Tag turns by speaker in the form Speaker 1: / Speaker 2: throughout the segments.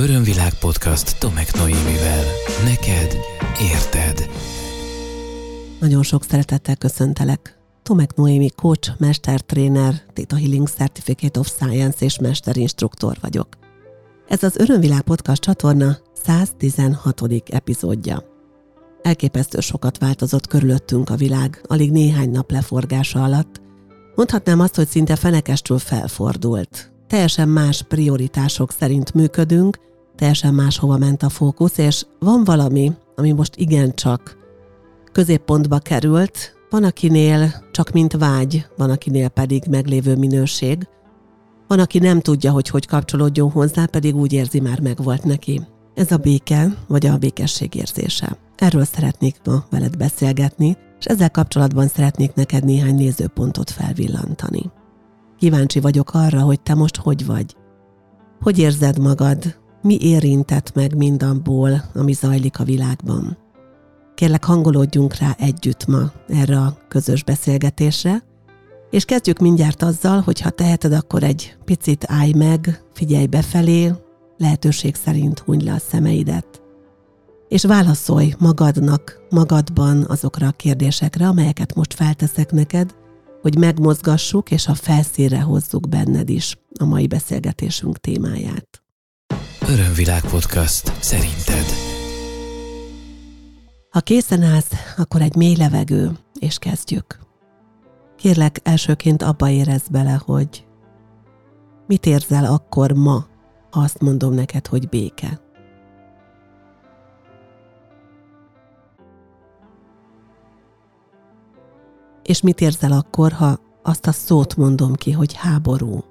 Speaker 1: Örömvilág podcast Tomek Noémivel. Neked érted.
Speaker 2: Nagyon sok szeretettel köszöntelek. Tomek Noémi coach, mestertréner, Theta Healing Certificate of Science és mesterinstruktor vagyok. Ez az Örömvilág podcast csatorna 116. epizódja. Elképesztő sokat változott körülöttünk a világ, alig néhány nap leforgása alatt. Mondhatnám azt, hogy szinte fenekestül felfordult. Teljesen más prioritások szerint működünk, teljesen máshova ment a fókusz, és van valami, ami most igencsak középpontba került, van akinél csak mint vágy, van akinél pedig meglévő minőség, van, aki nem tudja, hogy hogy kapcsolódjon hozzá, pedig úgy érzi már megvolt neki. Ez a béke, vagy a békesség érzése. Erről szeretnék ma veled beszélgetni, és ezzel kapcsolatban szeretnék neked néhány nézőpontot felvillantani. Kíváncsi vagyok arra, hogy te most hogy vagy. Hogy érzed magad? Mi érintett meg mindabból, ami zajlik a világban? Kérlek, hangolódjunk rá együtt ma erre a közös beszélgetésre, és kezdjük mindjárt azzal, hogy ha teheted, akkor egy picit állj meg, figyelj befelé, lehetőség szerint hunyd le a szemeidet, és válaszolj magadnak, magadban azokra a kérdésekre, amelyeket most felteszek neked, hogy megmozgassuk és a felszínre hozzuk benned is a mai beszélgetésünk témáját.
Speaker 1: Örömvilág podcast szerinted.
Speaker 2: Ha készen állsz, akkor egy mély levegő, és kezdjük. Kérlek, elsőként abba érez bele, hogy mit érzel akkor ma, ha azt mondom neked, hogy béke. És mit érzel akkor, ha azt a szót mondom ki, hogy háború?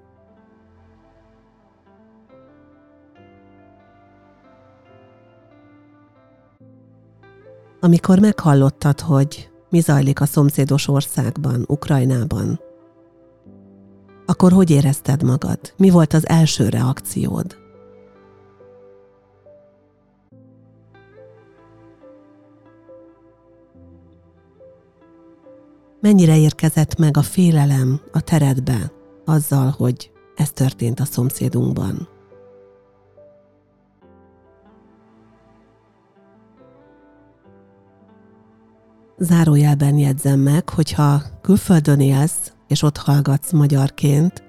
Speaker 2: Amikor meghallottad, hogy mi zajlik a szomszédos országban, Ukrajnában, akkor hogy érezted magad? Mi volt az első reakciód? Mennyire érkezett meg a félelem a teredbe azzal, hogy ez történt a szomszédunkban? Zárójelben jegyzem meg, hogyha külföldön élsz, és ott hallgatsz magyarként,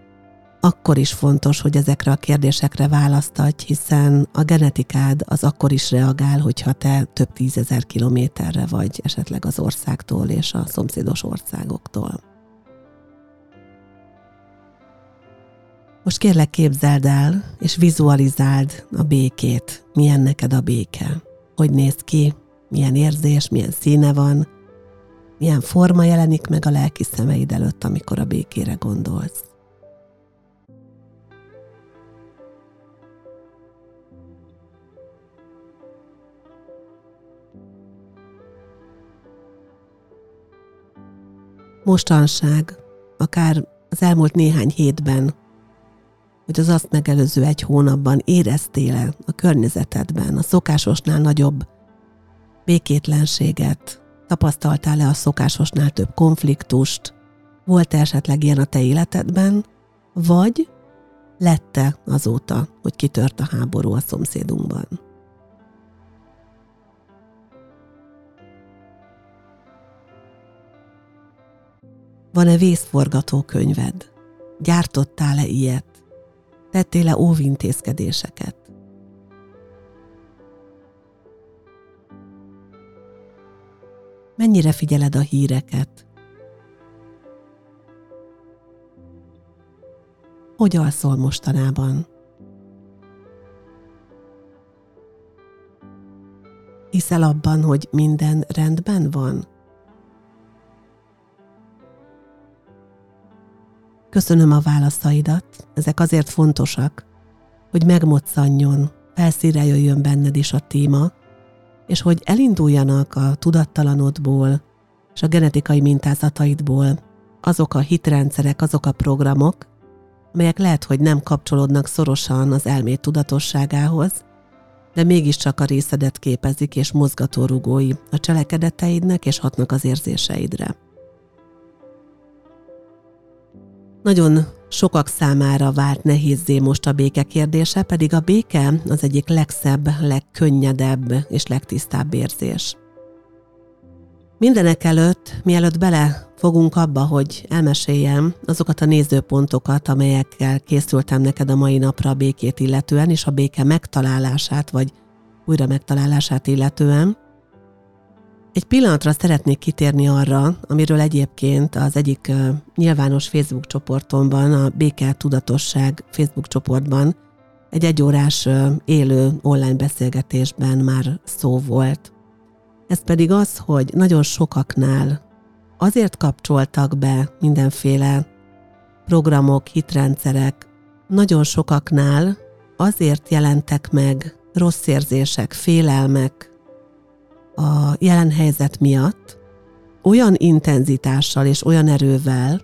Speaker 2: akkor is fontos, hogy ezekre a kérdésekre választadj, hiszen a genetikád az akkor is reagál, hogyha te több tízezer kilométerre vagy esetleg az országtól és a szomszédos országoktól. Most kérlek képzeld el, és vizualizáld a békét. Milyen neked a béke? Hogy néz ki? Milyen érzés, milyen színe van? Milyen forma jelenik meg a lelki szemeid előtt, amikor a békére gondolsz? mostanság, akár az elmúlt néhány hétben, hogy az azt megelőző egy hónapban éreztél-e a környezetedben a szokásosnál nagyobb békétlenséget, tapasztaltál-e a szokásosnál több konfliktust, volt-e esetleg ilyen a te életedben, vagy lette azóta, hogy kitört a háború a szomszédunkban. Van-e vészforgatókönyved? Gyártottál-e ilyet? Tettél-e óvintézkedéseket? Mennyire figyeled a híreket? Hogy alszol mostanában? Hiszel abban, hogy minden rendben van? Köszönöm a válaszaidat, ezek azért fontosak, hogy megmoccanjon, felszíre jöjjön benned is a téma, és hogy elinduljanak a tudattalanodból és a genetikai mintázataidból azok a hitrendszerek, azok a programok, amelyek lehet, hogy nem kapcsolódnak szorosan az elmét tudatosságához, de mégiscsak a részedet képezik és mozgatórugói a cselekedeteidnek és hatnak az érzéseidre. Nagyon Sokak számára vált nehézzé most a béke kérdése, pedig a béke az egyik legszebb, legkönnyedebb és legtisztább érzés. Mindenek előtt, mielőtt bele fogunk abba, hogy elmeséljem azokat a nézőpontokat, amelyekkel készültem neked a mai napra a békét illetően, és a béke megtalálását, vagy újra megtalálását illetően, egy pillanatra szeretnék kitérni arra, amiről egyébként az egyik nyilvános Facebook csoportomban, a Béke Tudatosság Facebook csoportban egy egyórás élő online beszélgetésben már szó volt. Ez pedig az, hogy nagyon sokaknál azért kapcsoltak be mindenféle programok, hitrendszerek, nagyon sokaknál azért jelentek meg rossz érzések, félelmek, a jelen helyzet miatt olyan intenzitással és olyan erővel,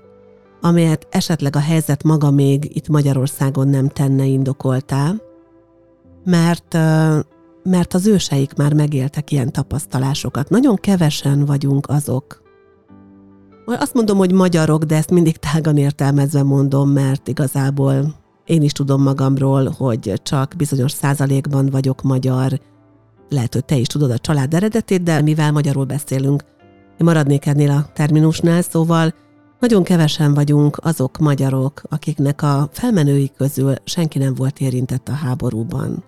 Speaker 2: amelyet esetleg a helyzet maga még itt Magyarországon nem tenne indokoltá, mert, mert az őseik már megéltek ilyen tapasztalásokat. Nagyon kevesen vagyunk azok. Azt mondom, hogy magyarok, de ezt mindig tágan értelmezve mondom, mert igazából én is tudom magamról, hogy csak bizonyos százalékban vagyok magyar, lehet, hogy te is tudod a család eredetét, de mivel magyarul beszélünk, én maradnék ennél a terminusnál, szóval nagyon kevesen vagyunk azok magyarok, akiknek a felmenői közül senki nem volt érintett a háborúban.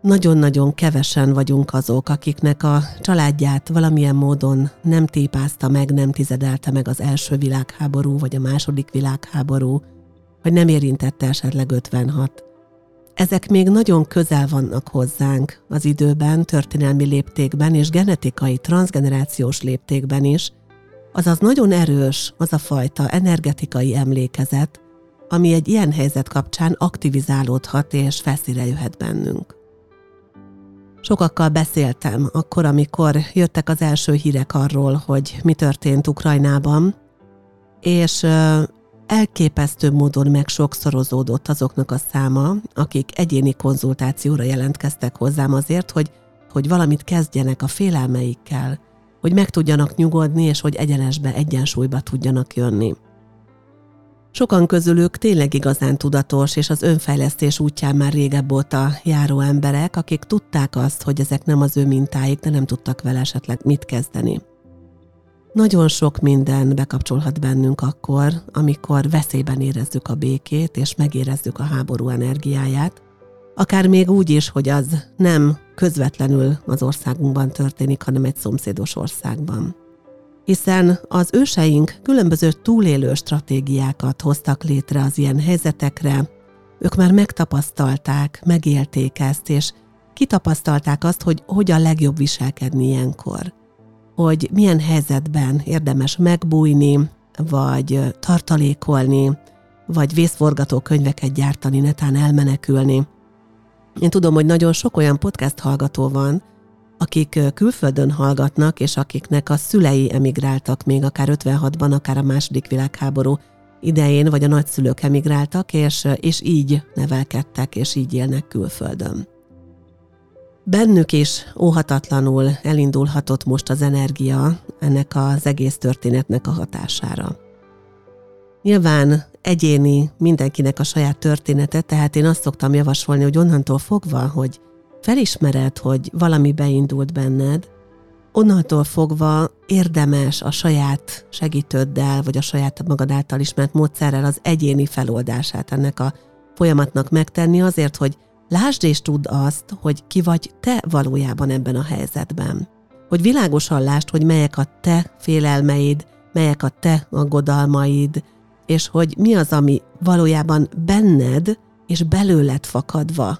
Speaker 2: Nagyon-nagyon kevesen vagyunk azok, akiknek a családját valamilyen módon nem tépázta meg, nem tizedelte meg az első világháború vagy a második világháború, vagy nem érintette esetleg 56. Ezek még nagyon közel vannak hozzánk az időben, történelmi léptékben és genetikai, transgenerációs léptékben is, azaz nagyon erős az a fajta energetikai emlékezet, ami egy ilyen helyzet kapcsán aktivizálódhat és felszíre jöhet bennünk. Sokakkal beszéltem akkor, amikor jöttek az első hírek arról, hogy mi történt Ukrajnában, és elképesztő módon meg sokszorozódott azoknak a száma, akik egyéni konzultációra jelentkeztek hozzám azért, hogy, hogy valamit kezdjenek a félelmeikkel, hogy meg tudjanak nyugodni, és hogy egyenesbe, egyensúlyba tudjanak jönni. Sokan közülük tényleg igazán tudatos, és az önfejlesztés útján már régebb óta járó emberek, akik tudták azt, hogy ezek nem az ő mintáik, de nem tudtak vele esetleg mit kezdeni. Nagyon sok minden bekapcsolhat bennünk akkor, amikor veszélyben érezzük a békét, és megérezzük a háború energiáját, akár még úgy is, hogy az nem közvetlenül az országunkban történik, hanem egy szomszédos országban. Hiszen az őseink különböző túlélő stratégiákat hoztak létre az ilyen helyzetekre, ők már megtapasztalták, megélték ezt, és kitapasztalták azt, hogy hogyan legjobb viselkedni ilyenkor – hogy milyen helyzetben érdemes megbújni, vagy tartalékolni, vagy vészforgató könyveket gyártani, netán elmenekülni. Én tudom, hogy nagyon sok olyan podcast hallgató van, akik külföldön hallgatnak, és akiknek a szülei emigráltak még akár 56-ban, akár a második világháború idején, vagy a nagyszülők emigráltak, és, és így nevelkedtek, és így élnek külföldön. Bennük is óhatatlanul elindulhatott most az energia ennek az egész történetnek a hatására. Nyilván egyéni, mindenkinek a saját története, tehát én azt szoktam javasolni, hogy onnantól fogva, hogy felismered, hogy valami beindult benned, onnantól fogva érdemes a saját segítőddel, vagy a saját magad által ismert módszerrel az egyéni feloldását ennek a folyamatnak megtenni azért, hogy Lásd és tudd azt, hogy ki vagy te valójában ebben a helyzetben. Hogy világosan lásd, hogy melyek a te félelmeid, melyek a te aggodalmaid, és hogy mi az, ami valójában benned és belőled fakadva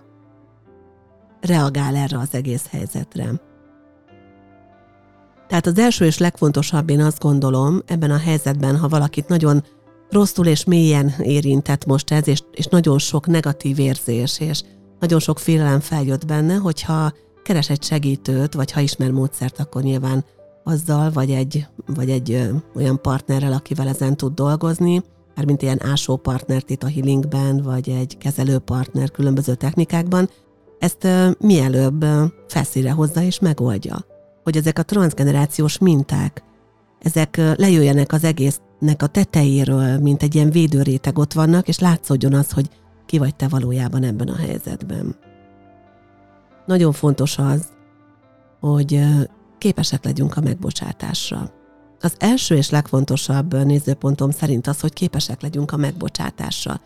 Speaker 2: reagál erre az egész helyzetre. Tehát az első és legfontosabb, én azt gondolom, ebben a helyzetben, ha valakit nagyon rosszul és mélyen érintett most ez, és, és nagyon sok negatív érzés, és nagyon sok félelem feljött benne, hogyha keres egy segítőt, vagy ha ismer módszert, akkor nyilván azzal, vagy egy, vagy egy ö, olyan partnerrel, akivel ezen tud dolgozni, mint ilyen ásó partnert itt a healingben, vagy egy kezelő partner különböző technikákban, ezt ö, mielőbb ö, felszíre hozza és megoldja. Hogy ezek a transgenerációs minták, ezek ö, lejöjjenek az egész nek a tetejéről, mint egy ilyen védőréteg ott vannak, és látszódjon az, hogy ki vagy te valójában ebben a helyzetben. Nagyon fontos az, hogy képesek legyünk a megbocsátásra. Az első és legfontosabb nézőpontom szerint az, hogy képesek legyünk a megbocsátásra.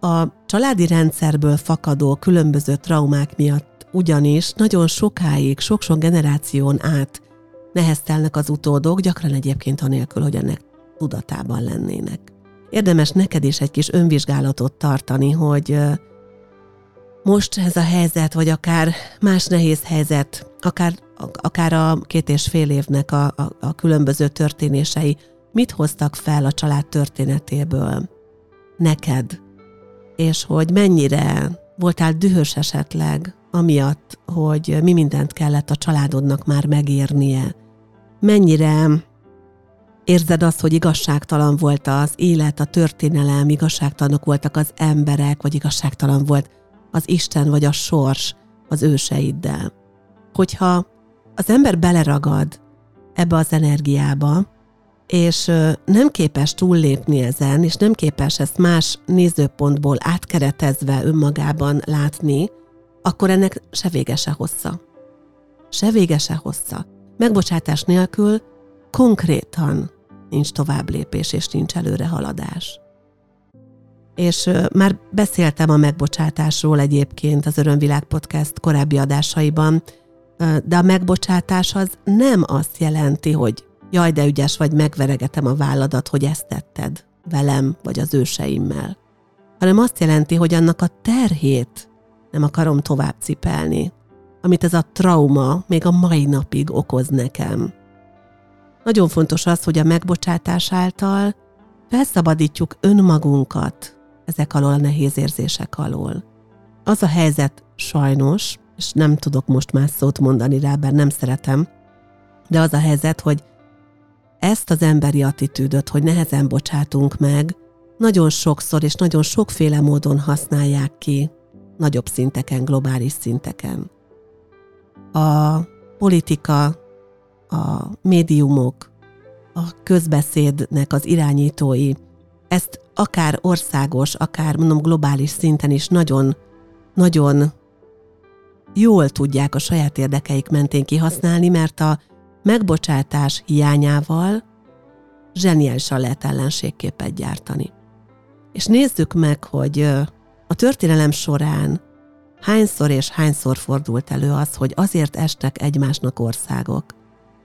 Speaker 2: A családi rendszerből fakadó különböző traumák miatt ugyanis nagyon sokáig, sok-sok generáción át neheztelnek az utódok, gyakran egyébként anélkül, hogy ennek tudatában lennének. Érdemes neked is egy kis önvizsgálatot tartani, hogy most ez a helyzet, vagy akár más nehéz helyzet, akár, akár a két és fél évnek a, a, a különböző történései, mit hoztak fel a család történetéből neked, és hogy mennyire voltál dühös esetleg, amiatt, hogy mi mindent kellett a családodnak már megérnie, mennyire érzed azt, hogy igazságtalan volt az élet, a történelem, igazságtalanok voltak az emberek, vagy igazságtalan volt az Isten vagy a sors az őseiddel. Hogyha az ember beleragad ebbe az energiába, és nem képes túllépni ezen, és nem képes ezt más nézőpontból átkeretezve önmagában látni, akkor ennek se vége se hossza. Se vége se hossza. Megbocsátás nélkül konkrétan nincs tovább lépés és nincs előre haladás. És már beszéltem a megbocsátásról egyébként az Örömvilág Podcast korábbi adásaiban, de a megbocsátás az nem azt jelenti, hogy jaj, de ügyes vagy, megveregetem a válladat, hogy ezt tetted velem vagy az őseimmel, hanem azt jelenti, hogy annak a terhét nem akarom tovább cipelni, amit ez a trauma még a mai napig okoz nekem. Nagyon fontos az, hogy a megbocsátás által felszabadítjuk önmagunkat ezek alól a nehéz érzések alól. Az a helyzet sajnos, és nem tudok most más szót mondani rá, bár nem szeretem, de az a helyzet, hogy ezt az emberi attitűdöt, hogy nehezen bocsátunk meg, nagyon sokszor és nagyon sokféle módon használják ki nagyobb szinteken, globális szinteken. A politika, a médiumok, a közbeszédnek az irányítói ezt akár országos, akár mondom globális szinten is nagyon, nagyon jól tudják a saját érdekeik mentén kihasználni, mert a megbocsátás hiányával zseniálisan lehet ellenségképet gyártani. És nézzük meg, hogy a történelem során hányszor és hányszor fordult elő az, hogy azért estek egymásnak országok,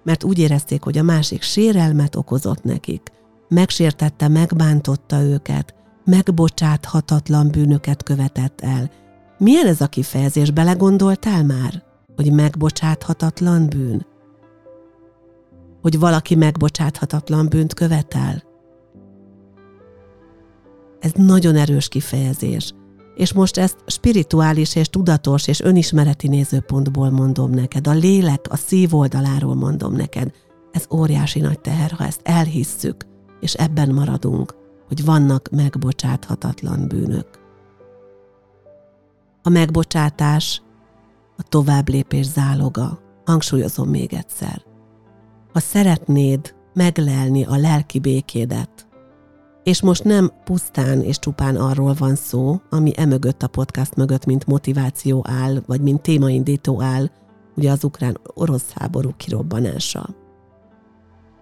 Speaker 2: mert úgy érezték, hogy a másik sérelmet okozott nekik, megsértette, megbántotta őket, megbocsáthatatlan bűnöket követett el. Milyen ez a kifejezés? Belegondoltál már, hogy megbocsáthatatlan bűn? Hogy valaki megbocsáthatatlan bűnt követel? Ez nagyon erős kifejezés. És most ezt spirituális és tudatos és önismereti nézőpontból mondom neked, a lélek, a szív oldaláról mondom neked. Ez óriási nagy teher, ha ezt elhisszük, és ebben maradunk, hogy vannak megbocsáthatatlan bűnök. A megbocsátás a továbblépés záloga. Hangsúlyozom még egyszer. Ha szeretnéd meglelni a lelki békédet, és most nem pusztán és csupán arról van szó, ami emögött a podcast mögött, mint motiváció áll, vagy mint témaindító áll, ugye az ukrán-orosz háború kirobbanása.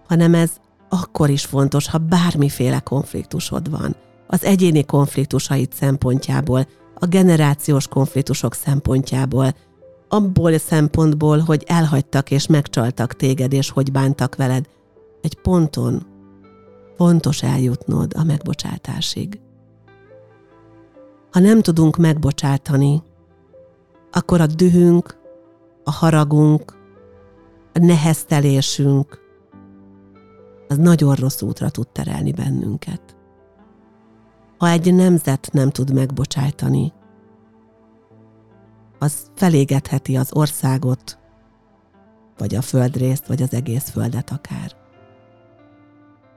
Speaker 2: Hanem ez akkor is fontos, ha bármiféle konfliktusod van. Az egyéni konfliktusaid szempontjából, a generációs konfliktusok szempontjából, abból a szempontból, hogy elhagytak és megcsaltak téged, és hogy bántak veled. Egy ponton fontos eljutnod a megbocsátásig. Ha nem tudunk megbocsátani, akkor a dühünk, a haragunk, a neheztelésünk, az nagyon rossz útra tud terelni bennünket. Ha egy nemzet nem tud megbocsájtani, az felégetheti az országot, vagy a földrészt, vagy az egész földet akár.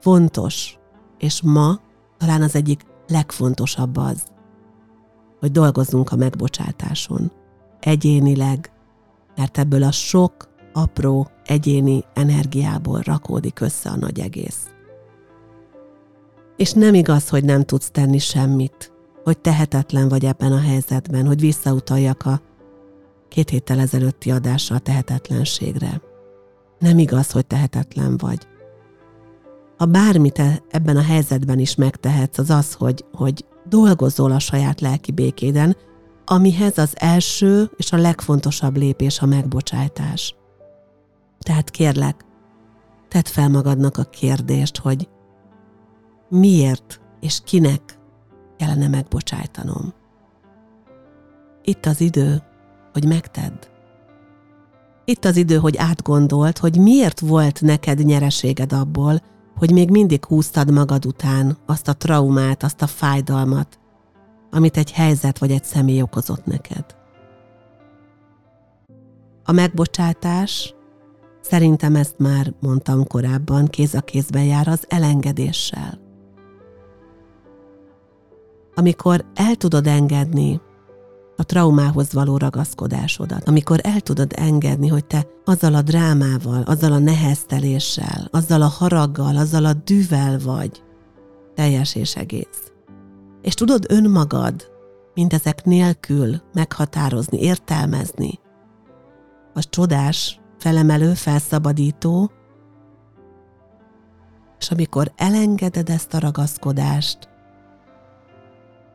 Speaker 2: Fontos, és ma talán az egyik legfontosabb az, hogy dolgozzunk a megbocsátáson. Egyénileg, mert ebből a sok apró egyéni energiából rakódik össze a nagy egész. És nem igaz, hogy nem tudsz tenni semmit, hogy tehetetlen vagy ebben a helyzetben, hogy visszautaljak a két héttel ezelőtti adással tehetetlenségre. Nem igaz, hogy tehetetlen vagy. Ha bármit e- ebben a helyzetben is megtehetsz, az az, hogy, hogy dolgozol a saját lelki békéden, amihez az első és a legfontosabb lépés a megbocsájtás. Tehát kérlek, tedd fel magadnak a kérdést, hogy miért és kinek kellene megbocsájtanom. Itt az idő, hogy megtedd. Itt az idő, hogy átgondolt, hogy miért volt neked nyereséged abból, hogy még mindig húztad magad után azt a traumát, azt a fájdalmat, amit egy helyzet vagy egy személy okozott neked. A megbocsátás, szerintem ezt már mondtam korábban, kéz a kézben jár az elengedéssel. Amikor el tudod engedni a traumához való ragaszkodásodat, amikor el tudod engedni, hogy te azzal a drámával, azzal a nehezteléssel, azzal a haraggal, azzal a düvel vagy teljes és egész. És tudod önmagad mindezek nélkül meghatározni, értelmezni. Az csodás, felemelő, felszabadító, és amikor elengeded ezt a ragaszkodást,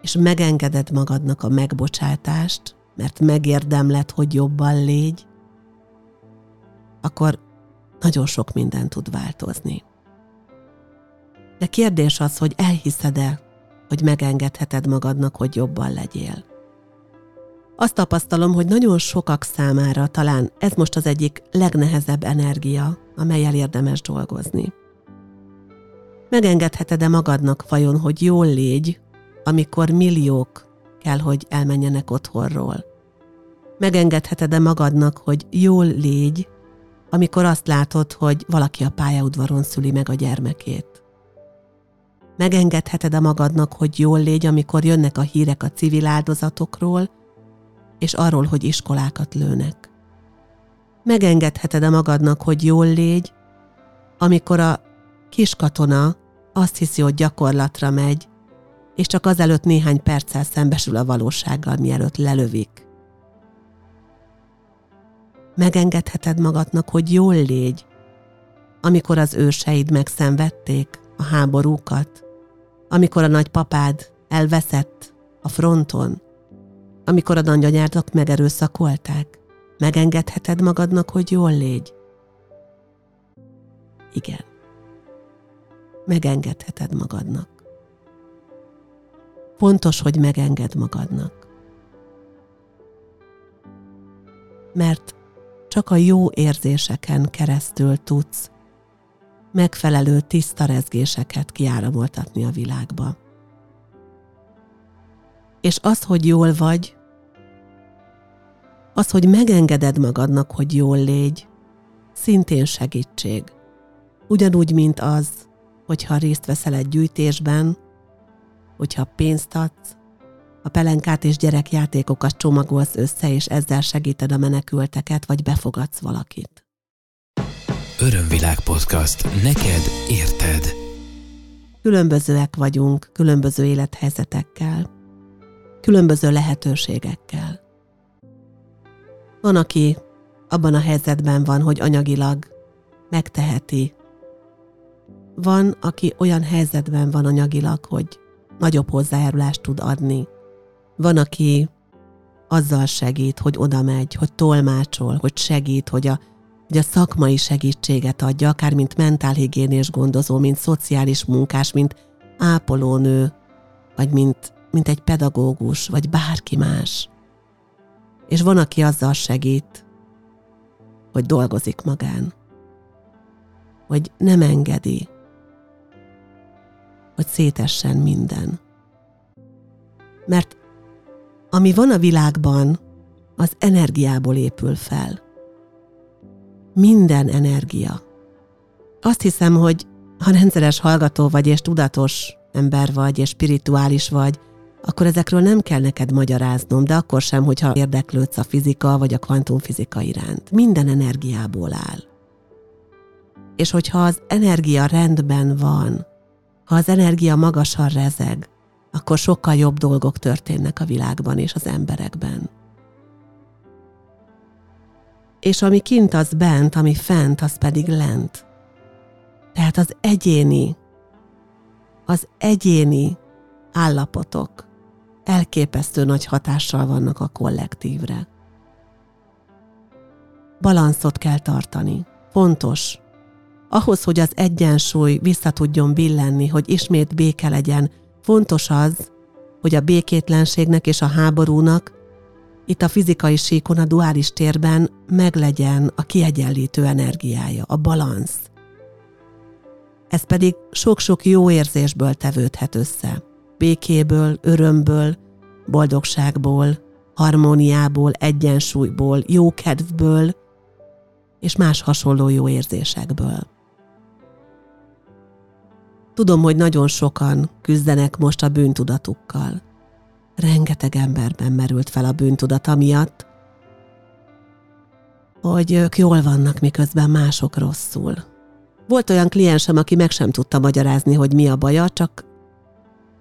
Speaker 2: és megengeded magadnak a megbocsátást, mert megérdemled, hogy jobban légy, akkor nagyon sok minden tud változni. De kérdés az, hogy elhiszed-e, hogy megengedheted magadnak, hogy jobban legyél. Azt tapasztalom, hogy nagyon sokak számára talán ez most az egyik legnehezebb energia, amelyel érdemes dolgozni. Megengedheted-e magadnak vajon, hogy jól légy, amikor milliók kell, hogy elmenjenek otthonról? Megengedheted-e magadnak, hogy jól légy, amikor azt látod, hogy valaki a pályaudvaron szüli meg a gyermekét? Megengedheted-e magadnak, hogy jól légy, amikor jönnek a hírek a civil áldozatokról, és arról, hogy iskolákat lőnek? Megengedheted-e magadnak, hogy jól légy, amikor a kis katona azt hiszi, hogy gyakorlatra megy, és csak azelőtt néhány perccel szembesül a valósággal, mielőtt lelövik. Megengedheted magadnak, hogy jól légy, amikor az őseid megszenvedték a háborúkat, amikor a nagypapád elveszett a fronton, amikor a nagyanyádat megerőszakolták, megengedheted magadnak, hogy jól légy? Igen. Megengedheted magadnak. Fontos, hogy megenged magadnak. Mert csak a jó érzéseken keresztül tudsz megfelelő tiszta rezgéseket kiáramoltatni a világba. És az, hogy jól vagy, az, hogy megengeded magadnak, hogy jól légy, szintén segítség. Ugyanúgy, mint az, hogyha részt veszel egy gyűjtésben, hogyha pénzt adsz, a pelenkát és gyerekjátékokat csomagolsz össze, és ezzel segíted a menekülteket, vagy befogadsz valakit.
Speaker 1: Örömvilág podcast. Neked érted.
Speaker 2: Különbözőek vagyunk, különböző élethelyzetekkel, különböző lehetőségekkel. Van, aki abban a helyzetben van, hogy anyagilag megteheti. Van, aki olyan helyzetben van anyagilag, hogy nagyobb hozzájárulást tud adni. Van, aki azzal segít, hogy oda megy, hogy tolmácsol, hogy segít, hogy a, hogy a szakmai segítséget adja, akár mint mentálhigiénés gondozó, mint szociális munkás, mint ápolónő, vagy mint, mint egy pedagógus, vagy bárki más. És van, aki azzal segít, hogy dolgozik magán, hogy nem engedi, hogy szétessen minden. Mert ami van a világban, az energiából épül fel. Minden energia. Azt hiszem, hogy ha rendszeres hallgató vagy, és tudatos ember vagy, és spirituális vagy, akkor ezekről nem kell neked magyaráznom, de akkor sem, hogyha érdeklődsz a fizika vagy a kvantumfizika iránt. Minden energiából áll. És hogyha az energia rendben van, Ha az energia magasan rezeg, akkor sokkal jobb dolgok történnek a világban és az emberekben. És ami kint, az bent, ami fent, az pedig lent. Tehát az egyéni, az egyéni állapotok elképesztő nagy hatással vannak a kollektívre. Balanszot kell tartani. Fontos. Ahhoz, hogy az egyensúly vissza tudjon billenni, hogy ismét béke legyen, fontos az, hogy a békétlenségnek és a háborúnak itt a fizikai síkon, a duális térben meglegyen a kiegyenlítő energiája, a balansz. Ez pedig sok-sok jó érzésből tevődhet össze. Békéből, örömből, boldogságból, harmóniából, egyensúlyból, jókedvből és más hasonló jó érzésekből. Tudom, hogy nagyon sokan küzdenek most a bűntudatukkal. Rengeteg emberben merült fel a bűntudata miatt, hogy ők jól vannak, miközben mások rosszul. Volt olyan kliensem, aki meg sem tudta magyarázni, hogy mi a baja, csak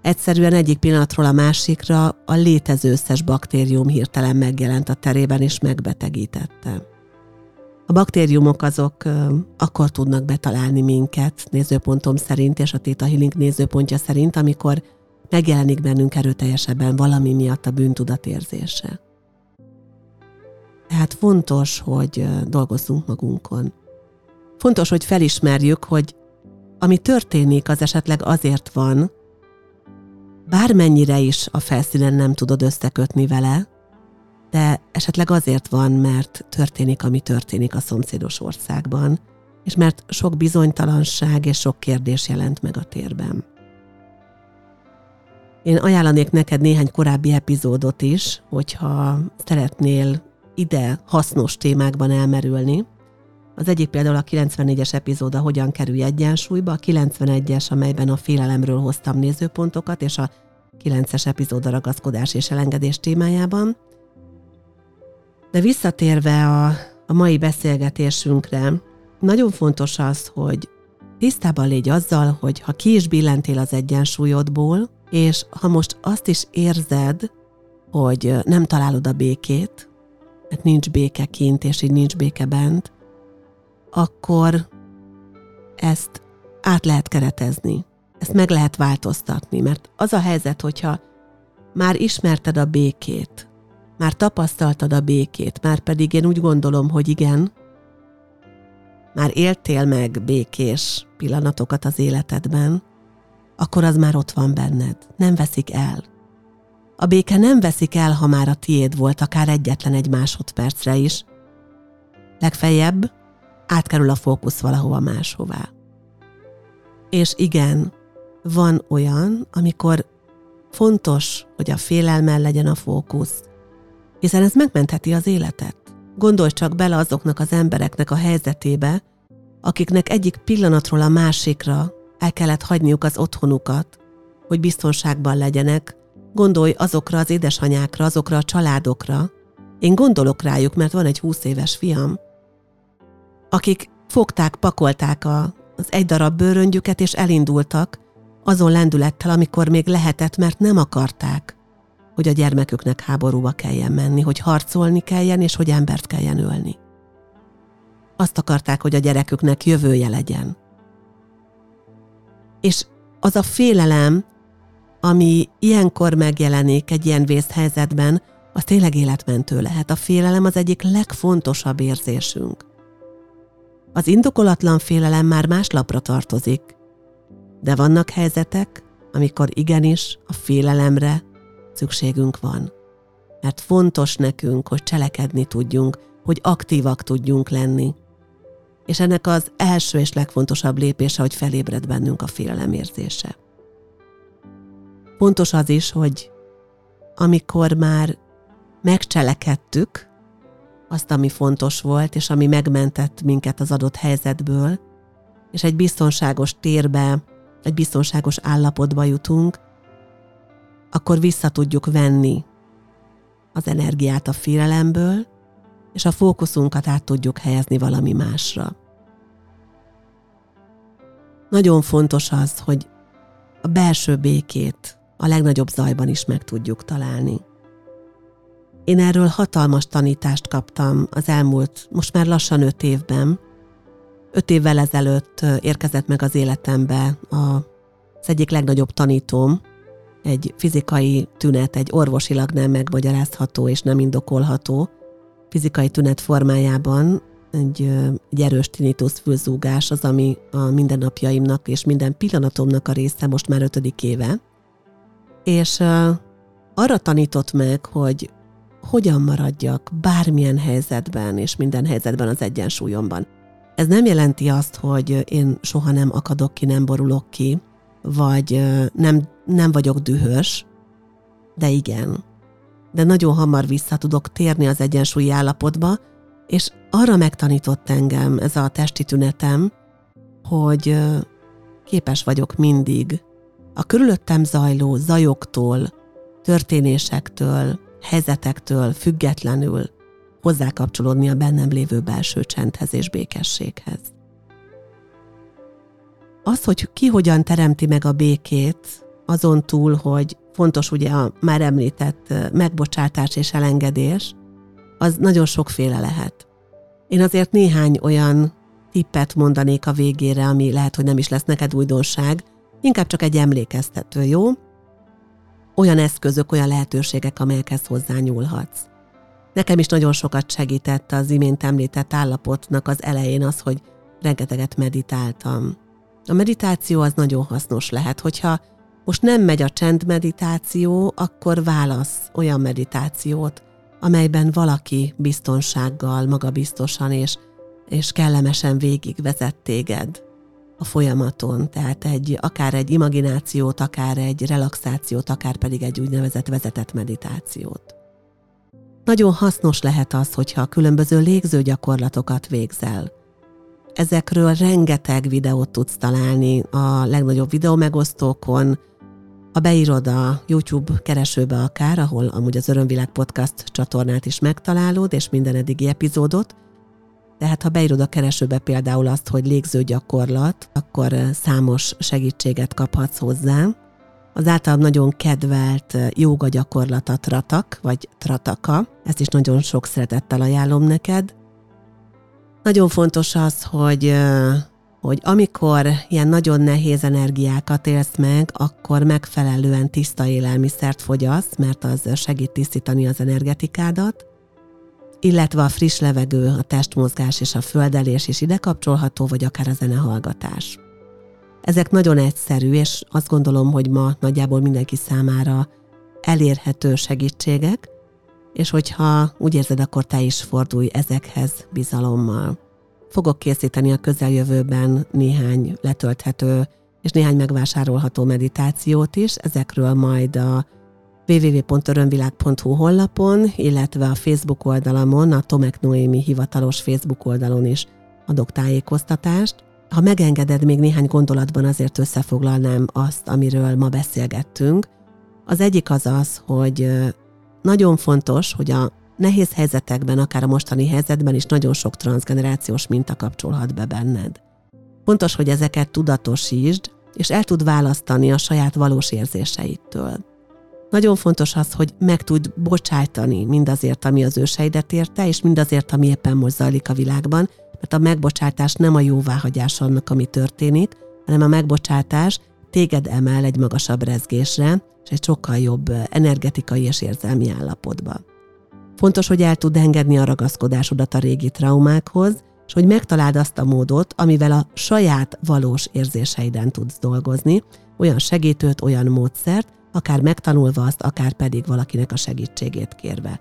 Speaker 2: egyszerűen egyik pillanatról a másikra a létező összes baktérium hirtelen megjelent a terében és megbetegítette. A baktériumok azok akkor tudnak betalálni minket nézőpontom szerint és a Theta Healing nézőpontja szerint, amikor megjelenik bennünk erőteljesebben valami miatt a bűntudat érzése. Tehát fontos, hogy dolgozzunk magunkon. Fontos, hogy felismerjük, hogy ami történik, az esetleg azért van, bármennyire is a felszínen nem tudod összekötni vele, de esetleg azért van, mert történik, ami történik a szomszédos országban, és mert sok bizonytalanság és sok kérdés jelent meg a térben. Én ajánlanék neked néhány korábbi epizódot is, hogyha szeretnél ide hasznos témákban elmerülni. Az egyik például a 94-es epizóda Hogyan kerülj egyensúlyba, a 91-es, amelyben a félelemről hoztam nézőpontokat, és a 9-es epizód a ragaszkodás és elengedés témájában. De visszatérve a, a mai beszélgetésünkre, nagyon fontos az, hogy tisztában légy azzal, hogy ha ki is billentél az egyensúlyodból, és ha most azt is érzed, hogy nem találod a békét, mert nincs béke kint, és így nincs béke bent, akkor ezt át lehet keretezni. Ezt meg lehet változtatni, mert az a helyzet, hogyha már ismerted a békét, már tapasztaltad a békét, már pedig én úgy gondolom, hogy igen, már éltél meg békés pillanatokat az életedben, akkor az már ott van benned, nem veszik el. A béke nem veszik el, ha már a tiéd volt, akár egyetlen egy másodpercre is. Legfeljebb átkerül a fókusz valahova máshová. És igen, van olyan, amikor fontos, hogy a félelmel legyen a fókusz, hiszen ez megmentheti az életet. Gondolj csak bele azoknak az embereknek a helyzetébe, akiknek egyik pillanatról a másikra el kellett hagyniuk az otthonukat, hogy biztonságban legyenek, gondolj azokra az édesanyákra, azokra a családokra. Én gondolok rájuk, mert van egy húsz éves fiam, akik fogták, pakolták a, az egy darab bőröngyüket, és elindultak azon lendülettel, amikor még lehetett, mert nem akarták, hogy a gyermeküknek háborúba kelljen menni, hogy harcolni kelljen, és hogy embert kelljen ölni. Azt akarták, hogy a gyereküknek jövője legyen. És az a félelem, ami ilyenkor megjelenik egy ilyen vészhelyzetben, az tényleg életmentő lehet. A félelem az egyik legfontosabb érzésünk. Az indokolatlan félelem már más lapra tartozik, de vannak helyzetek, amikor igenis a félelemre szükségünk van. Mert fontos nekünk, hogy cselekedni tudjunk, hogy aktívak tudjunk lenni. És ennek az első és legfontosabb lépése, hogy felébred bennünk a félelem érzése. Fontos az is, hogy amikor már megcselekedtük azt, ami fontos volt, és ami megmentett minket az adott helyzetből, és egy biztonságos térbe, egy biztonságos állapotba jutunk, akkor vissza tudjuk venni az energiát a félelemből, és a fókuszunkat át tudjuk helyezni valami másra. Nagyon fontos az, hogy a belső békét a legnagyobb zajban is meg tudjuk találni. Én erről hatalmas tanítást kaptam az elmúlt, most már lassan öt évben. Öt évvel ezelőtt érkezett meg az életembe a, az egyik legnagyobb tanítóm, egy fizikai tünet, egy orvosilag nem megmagyarázható és nem indokolható fizikai tünet formájában, egy, egy erős tinnitus fülzúgás az, ami a mindennapjaimnak és minden pillanatomnak a része most már ötödik éve. És arra tanított meg, hogy hogyan maradjak bármilyen helyzetben és minden helyzetben az egyensúlyomban. Ez nem jelenti azt, hogy én soha nem akadok ki, nem borulok ki, vagy nem, nem vagyok dühös, de igen. De nagyon hamar vissza tudok térni az egyensúlyi állapotba, és arra megtanított engem ez a testi tünetem, hogy képes vagyok mindig a körülöttem zajló zajoktól, történésektől, helyzetektől függetlenül hozzákapcsolódni a bennem lévő belső csendhez és békességhez. Az, hogy ki hogyan teremti meg a békét, azon túl, hogy fontos ugye a már említett megbocsátás és elengedés, az nagyon sokféle lehet. Én azért néhány olyan tippet mondanék a végére, ami lehet, hogy nem is lesz neked újdonság, inkább csak egy emlékeztető, jó? olyan eszközök, olyan lehetőségek, amelyekhez hozzányúlhatsz. Nekem is nagyon sokat segített az imént említett állapotnak az elején az, hogy rengeteget meditáltam. A meditáció az nagyon hasznos lehet, hogyha most nem megy a csend meditáció, akkor válasz olyan meditációt, amelyben valaki biztonsággal, magabiztosan és, és kellemesen végigvezet téged a folyamaton, tehát egy, akár egy imaginációt, akár egy relaxációt, akár pedig egy úgynevezett vezetett meditációt. Nagyon hasznos lehet az, hogyha különböző légző gyakorlatokat végzel. Ezekről rengeteg videót tudsz találni a legnagyobb videómegosztókon, ha beírod a YouTube keresőbe akár, ahol amúgy az Örömvilág Podcast csatornát is megtalálod, és minden eddigi epizódot, tehát ha beírod a keresőbe például azt, hogy légző gyakorlat, akkor számos segítséget kaphatsz hozzá. Az általam nagyon kedvelt jóga gyakorlat a tratak, vagy trataka. Ezt is nagyon sok szeretettel ajánlom neked. Nagyon fontos az, hogy hogy amikor ilyen nagyon nehéz energiákat élsz meg, akkor megfelelően tiszta élelmiszert fogyasz, mert az segít tisztítani az energetikádat, illetve a friss levegő, a testmozgás és a földelés is ide kapcsolható, vagy akár a zenehallgatás. Ezek nagyon egyszerű, és azt gondolom, hogy ma nagyjából mindenki számára elérhető segítségek, és hogyha úgy érzed, akkor te is fordulj ezekhez bizalommal. Fogok készíteni a közeljövőben néhány letölthető és néhány megvásárolható meditációt is, ezekről majd a www.örömvilág.hu honlapon, illetve a Facebook oldalamon, a Tomek Noémi hivatalos Facebook oldalon is adok tájékoztatást. Ha megengeded, még néhány gondolatban azért összefoglalnám azt, amiről ma beszélgettünk. Az egyik az az, hogy nagyon fontos, hogy a nehéz helyzetekben, akár a mostani helyzetben is nagyon sok transgenerációs minta kapcsolhat be benned. Fontos, hogy ezeket tudatosítsd, és el tud választani a saját valós érzéseitől. Nagyon fontos az, hogy meg tud bocsájtani mindazért, ami az őseidet érte, és mindazért, ami éppen most zajlik a világban, mert a megbocsátás nem a jóváhagyás annak, ami történik, hanem a megbocsátás téged emel egy magasabb rezgésre, és egy sokkal jobb energetikai és érzelmi állapotba. Fontos, hogy el tud engedni a ragaszkodásodat a régi traumákhoz, és hogy megtaláld azt a módot, amivel a saját valós érzéseiden tudsz dolgozni, olyan segítőt, olyan módszert, akár megtanulva azt, akár pedig valakinek a segítségét kérve.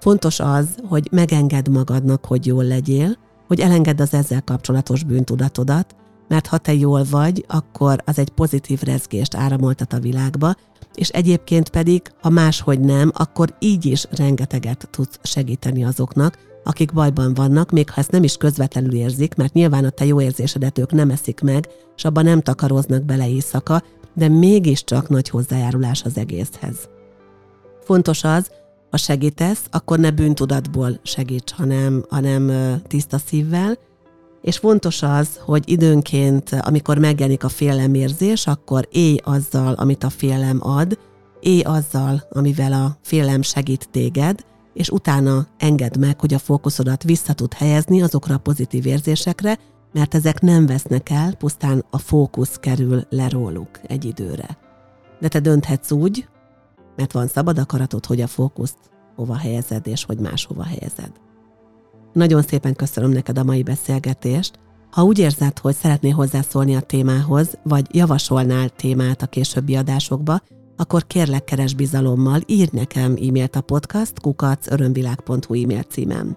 Speaker 2: Fontos az, hogy megengedd magadnak, hogy jól legyél, hogy elengedd az ezzel kapcsolatos bűntudatodat, mert ha te jól vagy, akkor az egy pozitív rezgést áramoltat a világba, és egyébként pedig, ha máshogy nem, akkor így is rengeteget tudsz segíteni azoknak, akik bajban vannak, még ha ezt nem is közvetlenül érzik, mert nyilván a te jó érzésedet ők nem eszik meg, és abban nem takaroznak bele éjszaka, de mégiscsak nagy hozzájárulás az egészhez. Fontos az, ha segítesz, akkor ne bűntudatból segíts, hanem, hanem tiszta szívvel, és fontos az, hogy időnként, amikor megjelenik a félemérzés, akkor élj azzal, amit a félelem ad, élj azzal, amivel a félelem segít téged, és utána engedd meg, hogy a fókuszodat vissza tud helyezni azokra a pozitív érzésekre, mert ezek nem vesznek el, pusztán a fókusz kerül le róluk egy időre. De te dönthetsz úgy, mert van szabad akaratod, hogy a fókuszt hova helyezed, és hogy máshova helyezed. Nagyon szépen köszönöm neked a mai beszélgetést. Ha úgy érzed, hogy szeretnél hozzászólni a témához, vagy javasolnál témát a későbbi adásokba, akkor kérlek keres bizalommal, írj nekem e-mailt a podcast kukacörömvilág.hu e-mail címem.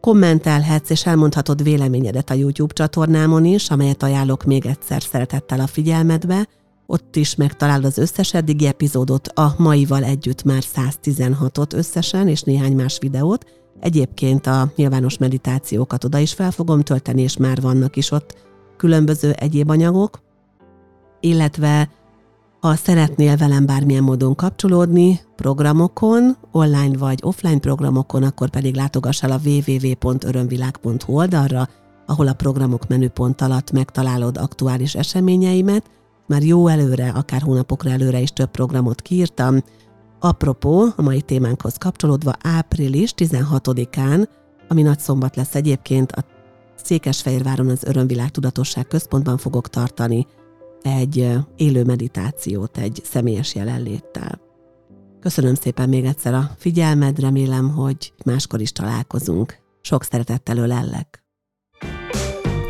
Speaker 2: Kommentelhetsz és elmondhatod véleményedet a YouTube csatornámon is, amelyet ajánlok még egyszer szeretettel a figyelmedbe. Ott is megtalálod az összes eddigi epizódot, a maival együtt már 116-ot összesen, és néhány más videót. Egyébként a nyilvános meditációkat oda is fel fogom tölteni, és már vannak is ott különböző egyéb anyagok. Illetve ha szeretnél velem bármilyen módon kapcsolódni, programokon, online vagy offline programokon, akkor pedig látogass el a www.örömvilág.hu oldalra, ahol a programok menüpont alatt megtalálod aktuális eseményeimet. Már jó előre, akár hónapokra előre is több programot kiírtam. Apropó, a mai témánkhoz kapcsolódva április 16-án, ami nagy szombat lesz egyébként, a Székesfehérváron az Örömvilág Tudatosság Központban fogok tartani egy élő meditációt egy személyes jelenléttel. Köszönöm szépen még egyszer a figyelmed, remélem, hogy máskor is találkozunk. Sok szeretettel ölellek.